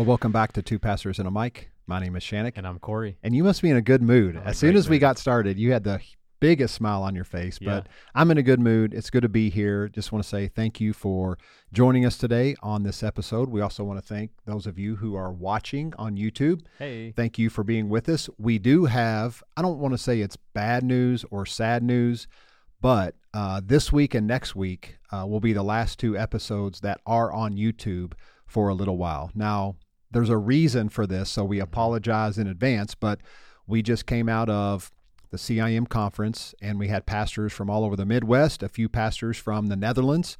Well, welcome back to Two Pastors and a Mic. My name is Shannick. And I'm Corey. And you must be in a good mood. I'm as soon as we got started, you had the biggest smile on your face. Yeah. But I'm in a good mood. It's good to be here. Just want to say thank you for joining us today on this episode. We also want to thank those of you who are watching on YouTube. Hey. Thank you for being with us. We do have, I don't want to say it's bad news or sad news, but uh, this week and next week uh, will be the last two episodes that are on YouTube for a little while. Now, there's a reason for this, so we apologize in advance, but we just came out of the CIM conference and we had pastors from all over the Midwest, a few pastors from the Netherlands,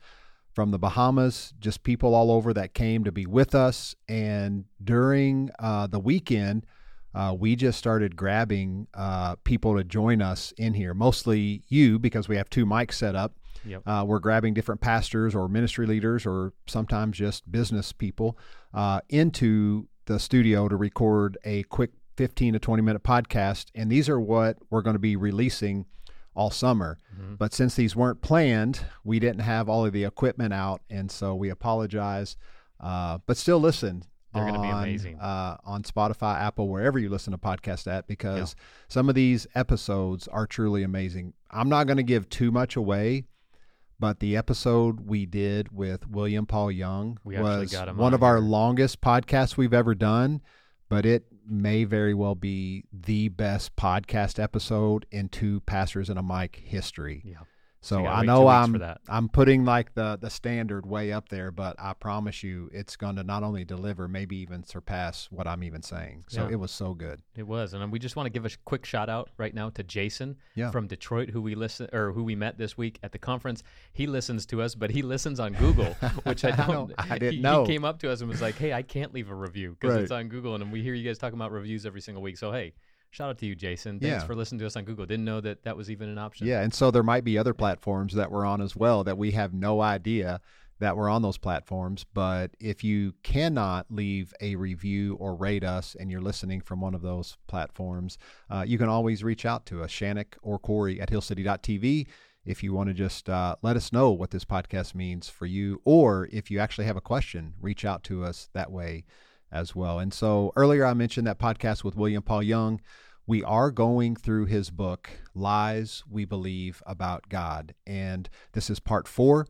from the Bahamas, just people all over that came to be with us. And during uh, the weekend, uh, we just started grabbing uh, people to join us in here, mostly you, because we have two mics set up. Yep. Uh, we're grabbing different pastors or ministry leaders or sometimes just business people uh, into the studio to record a quick 15 to 20 minute podcast. And these are what we're going to be releasing all summer. Mhm. But since these weren't planned, we didn't have all of the equipment out. And so we apologize. Uh, but still listen. They're gonna be amazing. Uh, on Spotify, Apple, wherever you listen to podcasts at, because some of these episodes are truly amazing. I'm not going to give too much away, but the episode we did with William Paul Young was one on of our longest podcasts we've ever done, but it may very well be the best podcast episode in two pastors and a mic history. Yeah. So I know I'm. I'm putting like the the standard way up there, but I promise you it's going to not only deliver, maybe even surpass what I'm even saying. So Yeah. it was so good. It was, and we just want to give a quick shout out right now to Jason Yeah. from Detroit, who we listen or who we met this week at the conference. He listens to us, but he listens on Google, which I I don't. know. I didn't he, know. He came up to us and was like, "Hey, I can't leave a review because it's on Google, and we hear you guys talking about reviews every single week. So hey, shout out to you, Jason. Thanks Yeah. for listening to us on Google. Didn't know that that was even an option. Yeah, and so there might be other platforms that we're on as well that we have no idea that we're on those platforms. But if you cannot leave a review or rate us and you're listening from one of those platforms, uh, you can always reach out to us, Shannick or Corey at hillcity.tv. If you want to just uh, let us know what this podcast means for you, or if you actually have a question, reach out to us that way as well. And so earlier I mentioned that podcast with William Paul Young. We are going through his book, Lies We Believe About God. And this is part four.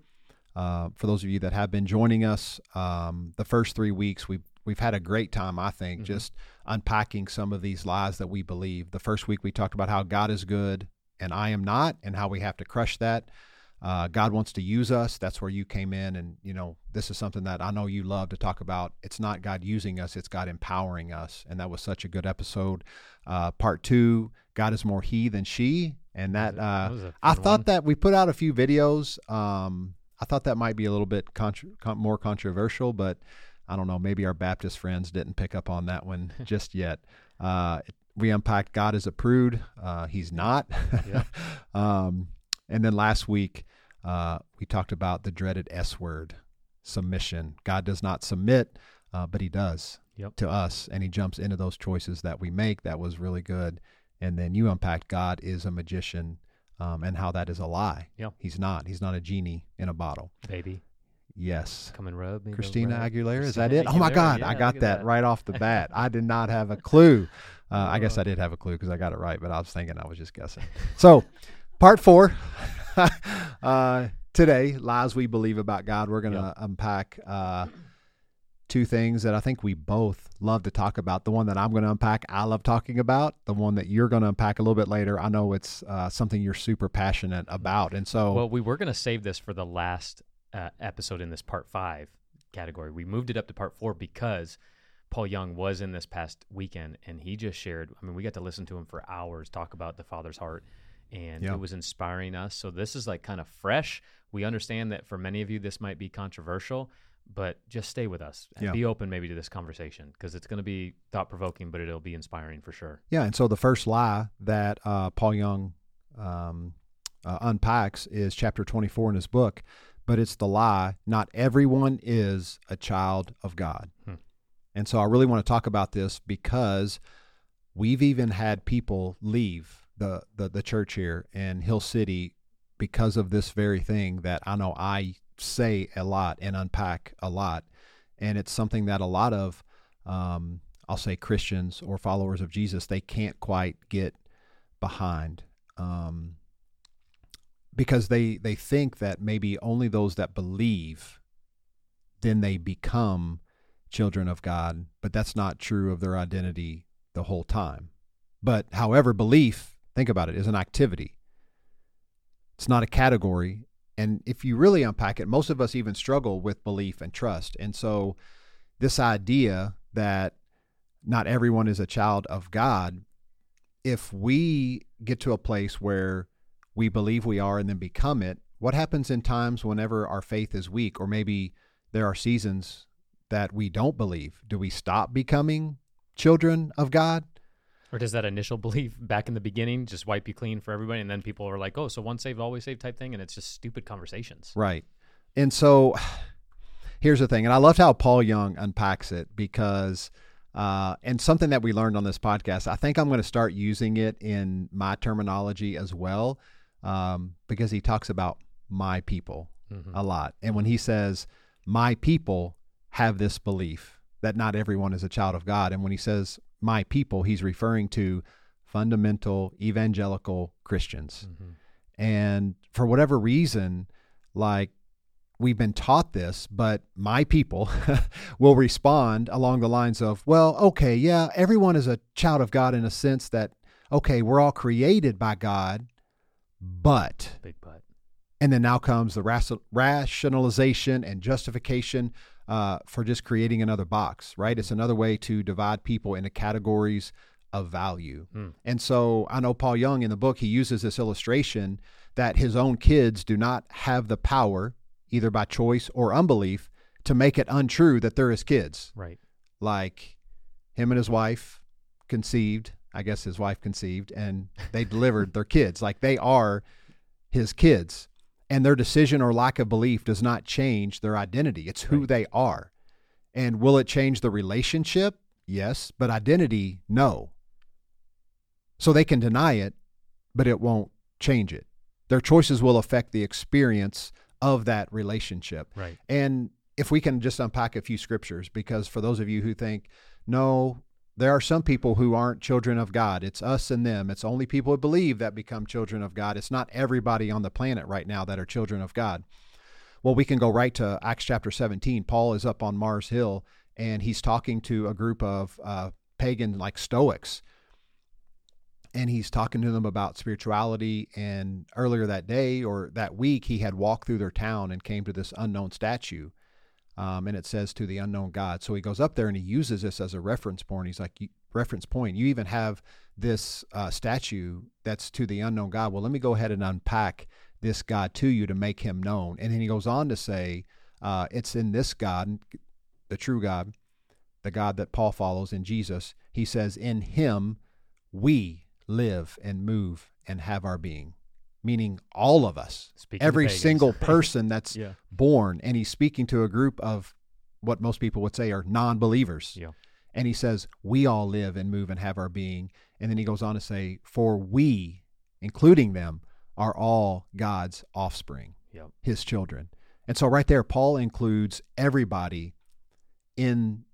Uh, for those of you that have been joining us, um, the first three weeks, we've, we've had a great time, I think, Mhm. just unpacking some of these lies that we believe. The first week, we talked about how God is good and I am not, and how we have to crush that. Uh, God wants to use us. That's where you came in. And, you know, this is something that I know you love to talk about. It's not God using us, it's God empowering us. And that was such a good episode. Uh, part two, God is more he than she. And that, That uh, a I thought one. that we put out a few videos. Um, I thought that might be a little bit contr con- more controversial, but I don't know. Maybe our Baptist friends didn't pick up on that one just yet. Uh, we unpacked God is a prude. Uh, he's not. Yeah. um, and then last week, uh, we talked about the dreaded S word, submission. God does not submit, uh, but he does Yep. to us, and he jumps into those choices that we make. That was really good. And then you unpacked God is a magician um, and how that is a lie. Yep. He's not. He's not a genie in a bottle. baby, Yes. come and rub me. Christina rub. Aguilera, is that it? Christina Oh my God, yeah, I got at that, right off the bat. I did not have a clue. Uh, I guess I did have a clue because I got it right, but I was thinking I was just guessing. So, part four uh, today, lies we believe about God. We're going to unpack uh, two things that I think we both love to talk about. The one that I'm going to unpack, I love talking about. The one that you're going to unpack a little bit later, I know it's uh, something you're super passionate about. And so, Well, we were going to save this for the last uh, episode in this part five category. We moved it up to part four because Paul Young was in this past weekend and he just shared. I mean, we got to listen to him for hours talk about the Father's heart, and Yeah. it was inspiring us. So this is like kind of fresh. We understand that for many of you, this might be controversial. But just stay with us. and Yeah. Be open maybe to this conversation because it's going to be thought provoking, but it'll be inspiring for sure. Yeah, and so the first lie that uh, Paul Young um, uh, unpacks is chapter 24 in his book, but it's the lie not everyone is a child of God. Hmm. And so I really want to talk about this because we've even had people leave the, the, the church here in Hill City because of this very thing that I know I say a lot and unpack a lot. And it's something that a lot of um, I'll say Christians or followers of Jesus, they can't quite get behind. Um, because they, they think that maybe only those that believe then they become children of God, but that's not true of their identity the whole time. But however, belief, think about it, is an activity. It's not a category. And if you really unpack it, most of us even struggle with belief and trust. And so, this idea that not everyone is a child of God, if we get to a place where we believe we are and then become it, what happens in times whenever our faith is weak, or maybe there are seasons that we don't believe? Do we stop becoming children of God? Or does that initial belief back in the beginning just wipe you clean for everybody? And then people are like, oh, so once saved, always saved type thing. And it's just stupid conversations. Right. And so here's the thing. And I loved how Paul Young unpacks it because, uh, and something that we learned on this podcast, I think I'm going to start using it in my terminology as well um, because he talks about my people mm-hmm. a lot. And when he says, my people have this belief that not everyone is a child of God. And when he says my people, he's referring to fundamental evangelical Christians. Mm-hmm. And for whatever reason, like we've been taught this, but my people will respond along the lines of, well, okay, yeah, everyone is a child of God in a sense that, okay, we're all created by God, but. Big but. And then now comes the rationalization and justification uh, for just creating another box, right? It's another way to divide people into categories of value. Mm. And so I know Paul Young in the book, he uses this illustration that his own kids do not have the power, either by choice or unbelief, to make it untrue that they're his kids. Right. Like him and his wife conceived, I guess his wife conceived, and they delivered their kids. Like they are his kids and their decision or lack of belief does not change their identity. It's who right. they are. And will it change the relationship? Yes, but identity, no. So they can deny it, but it won't change it. Their choices will affect the experience of that relationship. Right. And if we can just unpack a few scriptures, because for those of you who think, no, there are some people who aren't children of God. It's us and them. It's only people who believe that become children of God. It's not everybody on the planet right now that are children of God. Well, we can go right to Acts chapter 17. Paul is up on Mars Hill and he's talking to a group of uh, pagan like Stoics. And he's talking to them about spirituality. And earlier that day or that week, he had walked through their town and came to this unknown statue um, and it says to the unknown God. So he goes up there and he uses this as a reference point. He's like, reference point. You even have this uh, statue that's to the unknown God. Well, let me go ahead and unpack this God to you to make him known. And then he goes on to say, uh, it's in this God, the true God, the God that Paul follows in Jesus. He says, in him we live and move and have our being meaning all of us, speaking every single person that's yeah. born. And he's speaking to a group of what most people would say are non believers. Yeah. And he says, We all live and move and have our being. And then he goes on to say, For we, including them, are all God's offspring, yep. his children. And so right there, Paul includes everybody in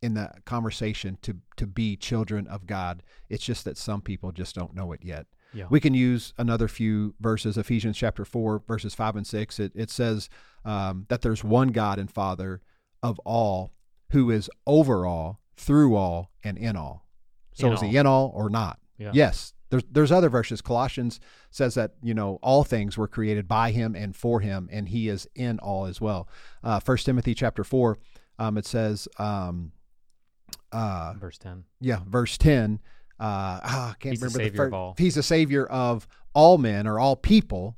in the conversation to to be children of God. It's just that some people just don't know it yet. Yeah. We can use another few verses, Ephesians chapter 4, verses 5 and 6. It, it says um, that there's one God and Father of all who is over all, through all, and in all. So in is all. he in all or not? Yeah. Yes. There's, there's other verses. Colossians says that, you know, all things were created by him and for him, and he is in all as well. Uh, 1 Timothy chapter 4, um, it says, um, uh, verse 10. Yeah, verse 10 uh, oh, I can't he's remember the, the first. He's a savior of all men or all people,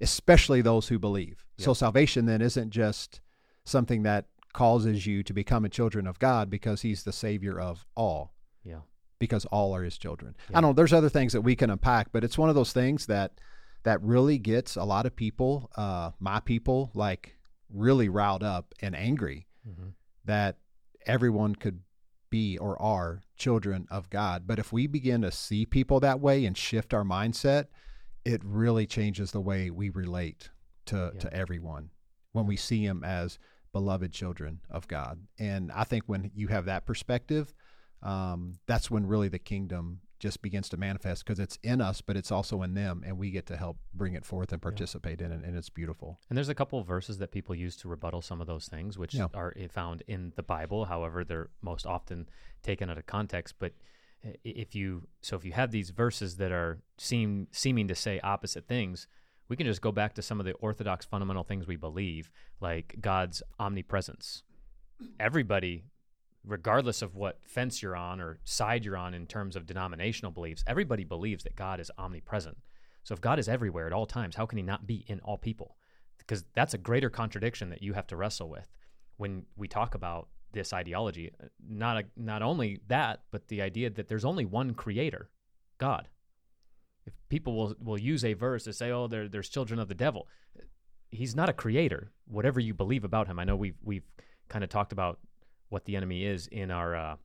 especially those who believe. Yep. So salvation then isn't just something that causes you to become a children of God because he's the savior of all. Yeah. Because all are his children. Yeah. I don't know, there's other things that we can unpack, but it's one of those things that that really gets a lot of people, uh, my people, like really riled up and angry mm-hmm. that everyone could be or are children of God. But if we begin to see people that way and shift our mindset, it really changes the way we relate to, yeah. to everyone when we see them as beloved children of God. And I think when you have that perspective, um, that's when really the kingdom just begins to manifest because it's in us, but it's also in them, and we get to help bring it forth and participate yeah. in it, and it's beautiful. And there's a couple of verses that people use to rebuttal some of those things, which yeah. are eh, found in the Bible. However, they're most often taken out of context. But eh, if you so if you have these verses that are seem seeming to say opposite things, we can just go back to some of the orthodox fundamental things we believe, like God's omnipresence. Everybody regardless of what fence you're on or side you're on in terms of denominational beliefs, everybody believes that God is omnipresent. So if God is everywhere at all times, how can he not be in all people? Because that's a greater contradiction that you have to wrestle with when we talk about this ideology. Not a, not only that, but the idea that there's only one creator, God. If people will, will use a verse to say, oh, there, there's children of the devil, he's not a creator, whatever you believe about him. I know we've, we've kind of talked about what the enemy is in our uh,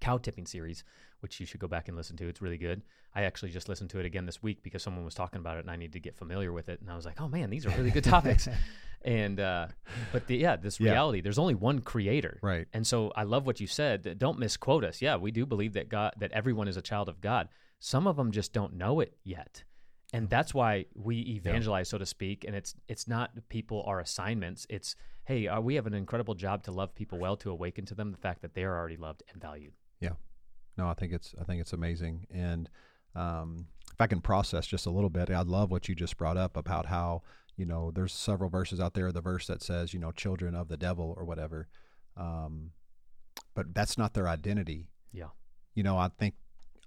cow tipping series, which you should go back and listen to. It's really good. I actually just listened to it again this week because someone was talking about it and I need to get familiar with it. And I was like, oh man, these are really good topics. and uh, but the, yeah, this reality. Yeah. There's only one creator, right? And so I love what you said. Don't misquote us. Yeah, we do believe that God, that everyone is a child of God. Some of them just don't know it yet and that's why we evangelize, yeah. so to speak. And it's it's not people are assignments. It's hey, uh, we have an incredible job to love people well, to awaken to them the fact that they are already loved and valued. Yeah, no, I think it's I think it's amazing. And um, if I can process just a little bit, I love what you just brought up about how you know there's several verses out there. The verse that says you know children of the devil or whatever, um, but that's not their identity. Yeah, you know I think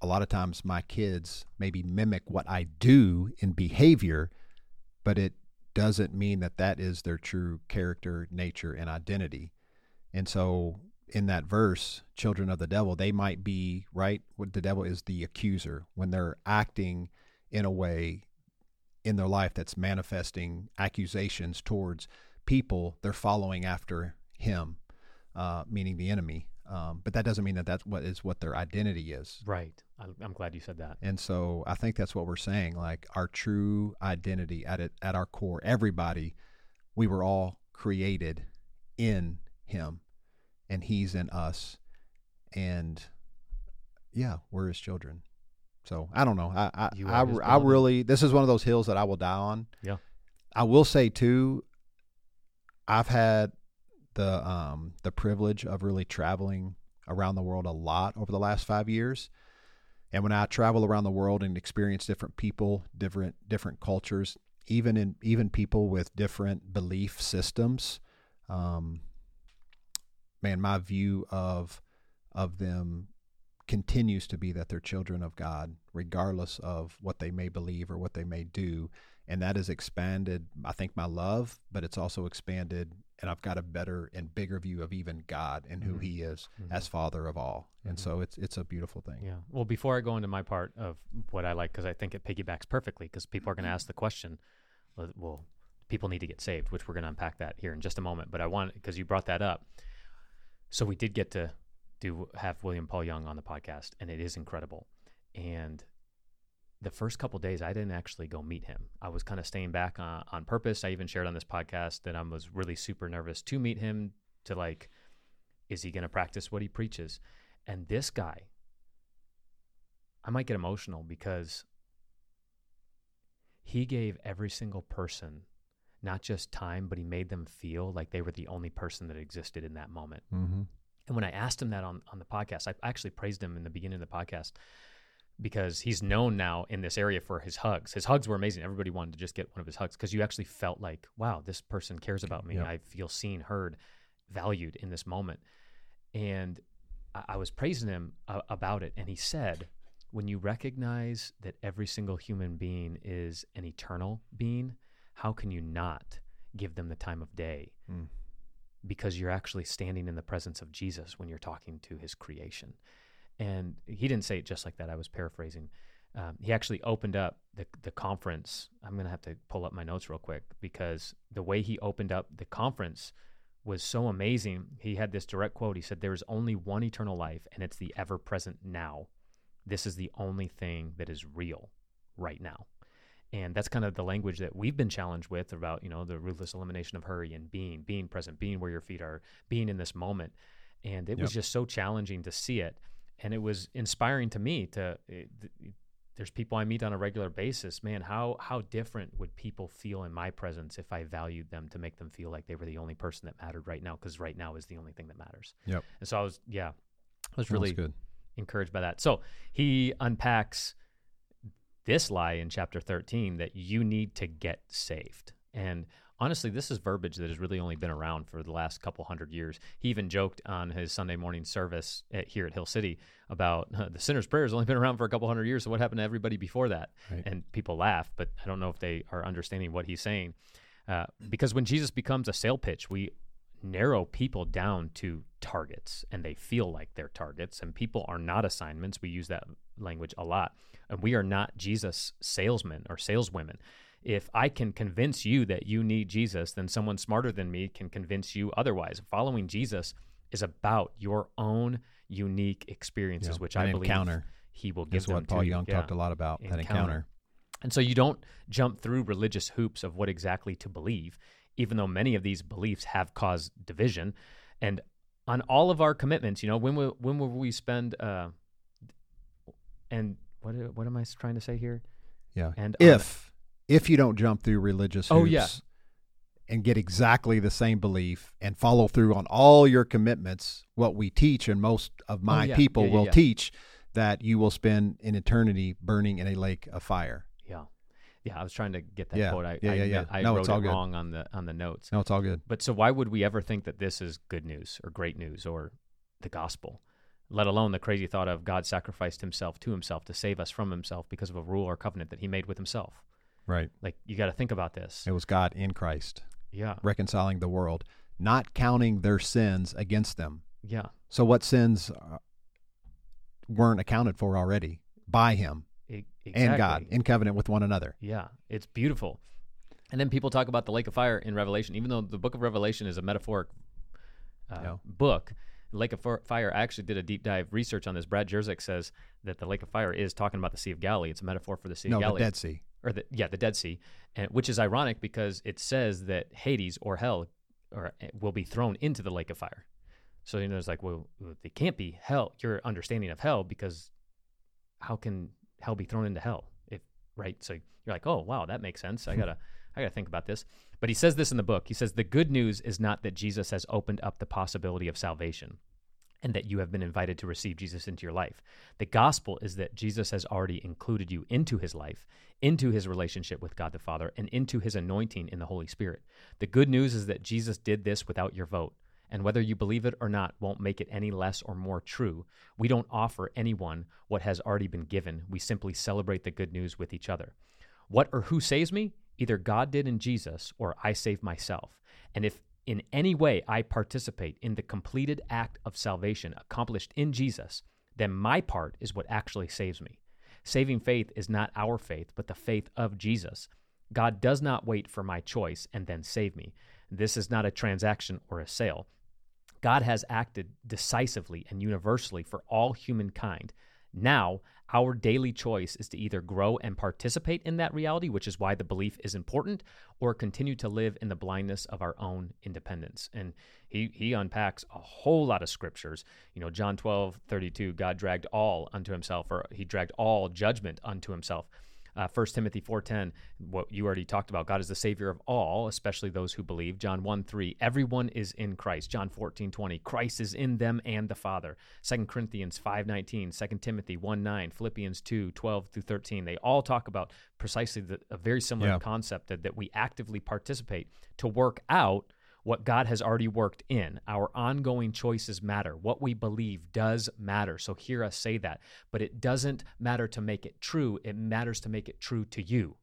a lot of times my kids maybe mimic what I do in behavior, but it doesn't mean that that is their true character, nature, and identity. And so in that verse, children of the devil, they might be, right? The devil is the accuser when they're acting in a way in their life that's manifesting accusations towards people, they're following after him, uh, meaning the enemy. Um, but that doesn't mean that that's what is what their identity is. Right. I'm glad you said that. And so I think that's what we're saying. Like our true identity at it at our core, everybody, we were all created in Him, and He's in us, and yeah, we're His children. So I don't know. I I I, I really this is one of those hills that I will die on. Yeah. I will say too. I've had the um, the privilege of really traveling around the world a lot over the last five years. And when I travel around the world and experience different people, different different cultures, even in even people with different belief systems, um, man, my view of of them continues to be that they're children of God, regardless of what they may believe or what they may do. And that has expanded, I think, my love, but it's also expanded and I've got a better and bigger view of even God and who mm-hmm. He is mm-hmm. as Father of all. And mm-hmm. so it's it's a beautiful thing. Yeah. Well, before I go into my part of what I like, because I think it piggybacks perfectly, because people are going to ask the question, well, people need to get saved, which we're going to unpack that here in just a moment. But I want because you brought that up, so we did get to do have William Paul Young on the podcast, and it is incredible. And the first couple days I didn't actually go meet him. I was kind of staying back on, on purpose. I even shared on this podcast that I was really super nervous to meet him to like is he going to practice what he preaches? And this guy I might get emotional because he gave every single person not just time, but he made them feel like they were the only person that existed in that moment. Mm-hmm. And when I asked him that on, on the podcast, I actually praised him in the beginning of the podcast because he's known now in this area for his hugs. His hugs were amazing. Everybody wanted to just get one of his hugs because you actually felt like, wow, this person cares about me. I feel seen, heard, valued in this moment. And I, I was praising him uh, about it. And he said, when you recognize that every single human being is an eternal being, how can you not give them the time of day? Mm. Because you're actually standing in the presence of Jesus when you're talking to his creation. And he didn't say it just like that. I was paraphrasing. Um, he actually opened up the the conference. I'm gonna have to pull up my notes real quick because the way he opened up the conference was so amazing. He had this direct quote. He said, "There is only one eternal life, and it's the ever present now. This is the only thing that is real right now." And that's kind of the language that we've been challenged with about, you know, the ruthless elimination of hurry and being, being present, being where your feet are, being in this moment. And it was just so challenging to see it. And it was inspiring to me to, eh, it, there's people I meet on a regular basis. Man, how how different would people feel in my presence if I valued them to make them feel like they were the only person that mattered right now? Because right now is the only thing that matters. Yep. And so I was, yeah, I was really encouraged by that. So he unpacks this lie in chapter 13 that you need to get saved. And honestly, this is verbiage that has really only been around for the last couple hundred years. He even joked on his Sunday morning service at, here at Hill City about uh, the sinner's prayer has only been around for a couple hundred years. So what happened to everybody before that? Right. And people laugh, but I don't know if they are understanding what he's saying. Uh, because when Jesus becomes a sale pitch, we narrow people down to targets and they feel like they're targets and people are not assignments we use that language a lot and we are not jesus salesmen or saleswomen if i can convince you that you need jesus then someone smarter than me can convince you otherwise following jesus is about your own unique experiences Yeah. which i believe encounter. he will give That's what Paul you. Young Yeah. talked a lot about. That Encounter. encounter. And so you don't jump through religious hoops of what exactly to believe, even though many of these beliefs have caused division. And on all of our commitments, you know, when will when will we spend? Uh, and what what am I trying to say here? Yeah. And if if you don't jump through religious hoops Oh, yeah. and get exactly the same belief and follow through on all your commitments, what we teach and most of my Oh, yeah. people Yeah, will teach that you will spend an eternity burning in a lake of fire. yeah, yeah, I was trying to get that Yeah. quote. I Yeah, I, yeah, yeah. I No, wrote it's all it good. wrong on the on the notes. No, it's all good. But so why would we ever think that this is good news or great news or the gospel? Let alone the crazy thought of God sacrificed himself to himself to save us from himself because of a rule or covenant that he made with himself. Right. Like you got to think about this. It was God in Christ Yeah. reconciling the world, not counting their sins against them. Yeah. So what sins uh, weren't accounted for already by him E- and God in covenant with one another? Yeah. It's beautiful. And then people talk about the lake of fire in Revelation, even though the book of Revelation is a metaphoric uh, Yeah. book. Lake of Fire. I actually did a deep dive research on this. Brad Jersak says that the Lake of Fire is talking about the Sea of Galilee. It's a metaphor for the Sea no, of the Dead Sea. Or the yeah the Dead Sea, and which is ironic because it says that Hades or hell or eh, will be thrown into the lake of fire. So you know, it's like, well, it can't be hell. Your understanding of hell because how can hell be thrown into hell? If right, so you're like, oh wow, that makes sense. I gotta I gotta think about this. But he says this in the book. He says the good news is not that Jesus has opened up the possibility of salvation and that you have been invited to receive Jesus into your life. The gospel is that Jesus has already included you into his life, into his relationship with God the Father, and into his anointing in the Holy Spirit. The good news is that Jesus did this without your vote. And whether you believe it or not won't make it any less or more true. We don't offer anyone what has already been given. We simply celebrate the good news with each other. What or who saves me? Either God did in Jesus or I save myself. And if in any way I participate in the completed act of salvation accomplished in Jesus, then my part is what actually saves me. Saving faith is not our faith, but the faith of Jesus. God does not wait for my choice and then save me. This is not a transaction or a sale. God has acted decisively and universally for all humankind. Now, our daily choice is to either grow and participate in that reality, which is why the belief is important, or continue to live in the blindness of our own independence. And he, he unpacks a whole lot of scriptures. You know, John 12, 32, God dragged all unto himself, or he dragged all judgment unto himself. Uh, 1 Timothy 4.10, what you already talked about, God is the Savior of all, especially those who believe. John 1 3, everyone is in Christ. John 14 20, Christ is in them and the Father. 2 Corinthians 5.19, 2 Timothy 1 9, Philippians 2 12 through 13. They all talk about precisely the, a very similar Yeah. concept that, that we actively participate to work out what God has already worked in. Our ongoing choices matter. What we believe does matter. So hear us say that. But it doesn't matter to make it true, it matters to make it true to you.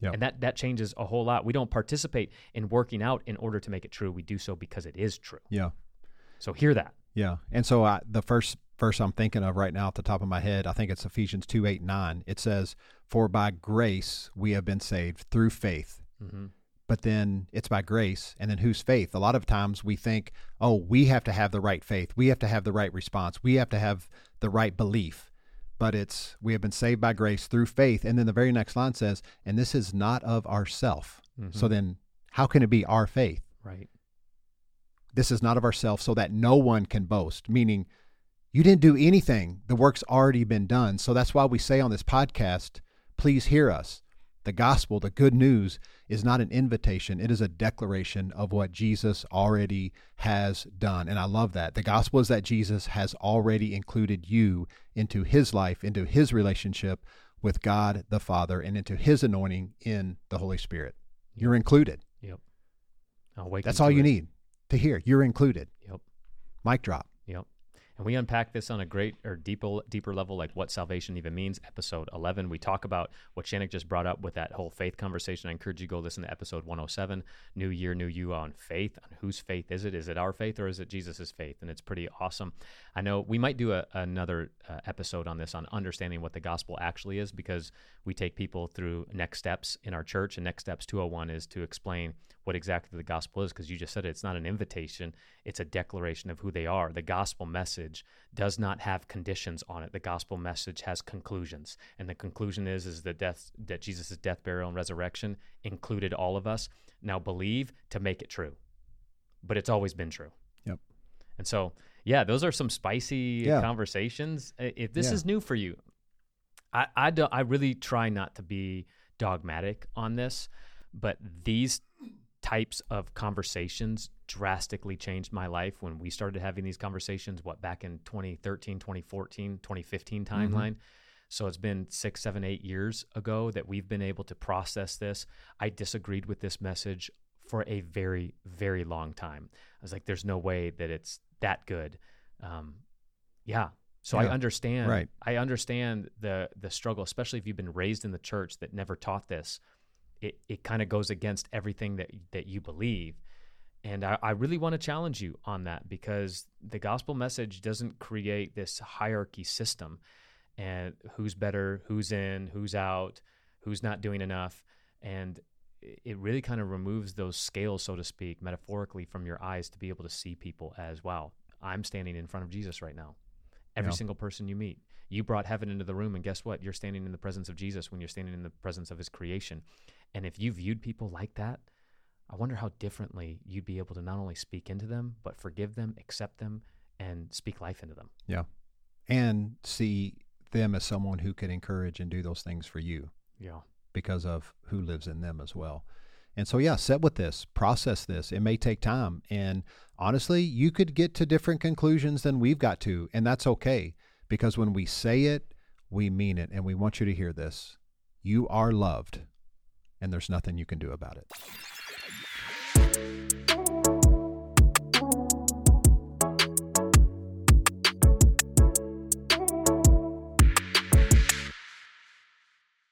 Yep. And that, that changes a whole lot. We don't participate in working out in order to make it true. We do so because it is true. Yeah. So hear that. Yeah. And so I, the first verse I'm thinking of right now at the top of my head, I think it's Ephesians 2 8 9. It says, For by grace we have been saved through faith. hmm But then it's by grace. And then whose faith? A lot of times we think, oh, we have to have the right faith. We have to have the right response. We have to have the right belief. but it's we have been saved by grace through faith. And then the very next line says, and this is not of ourself. Mhm. So then how can it be our faith? right. This is not of ourself, so that no one can boast. Meaning, you didn't do anything. The work's already been done. So that's why we say on this podcast, please hear us. The gospel, the good news, is not an invitation. It is a declaration of what Jesus already has done. And I love that. The gospel is that Jesus has already included you into his life, into his relationship with God the Father, and into his anointing in the Holy Spirit. You're included. Yep. That's all you it. need to hear. You're included. Yep. Mic drop. And we unpack this on a great or deeper deeper level, like what salvation even means. Episode eleven, we talk about what Shannon just brought up with that whole faith conversation. I encourage you to go listen to episode one hundred seven. New year, new you on faith. On whose faith is it? Is it our faith or is it Jesus's faith? And it's pretty awesome. I know we might do a, another uh, episode on this on understanding what the gospel actually is because we take people through next steps in our church. And next steps two hundred one is to explain what exactly the gospel is because you just said it, it's not an invitation it's a declaration of who they are the gospel message does not have conditions on it the gospel message has conclusions and the conclusion is is the death that jesus' death burial and resurrection included all of us now believe to make it true but it's always been true Yep. and so yeah those are some spicy Yeah. conversations if this Yeah. is new for you I, I, do, I really try not to be dogmatic on this, but these types of conversations drastically changed my life when we started having these conversations, what, back in 2013, 2014, 2015 timeline. So it's been six, seven, eight years ago that we've been able to process this. I disagreed with this message for a very, very long time. I was like, there's no way that it's that good. Um, yeah. So I understand. Right. I understand the the struggle, especially if you've been raised in the church that never taught this. It it kind of goes against everything that that you believe. And I, I really want to challenge you on that because the gospel message doesn't create this hierarchy system and who's better, who's in, who's out, who's not doing enough. And it really kind of removes those scales, so to speak, metaphorically from your eyes to be able to see people as wow. I'm standing in front of Jesus right now. Every Yeah. single person you meet. You brought heaven into the room, and guess what? You're standing in the presence of Jesus when you're standing in the presence of his creation. And if you viewed people like that, I wonder how differently you'd be able to not only speak into them, but forgive them, accept them, and speak life into them. Yeah. And see them as someone who could encourage and do those things for you Yeah. because of who lives in them as well. And so, yeah, set with this, process this. It may take time. And honestly, you could get to different conclusions than we've got to. And that's okay because when we say it, we mean it. And we want you to hear this. You are loved, and there's nothing you can do about it.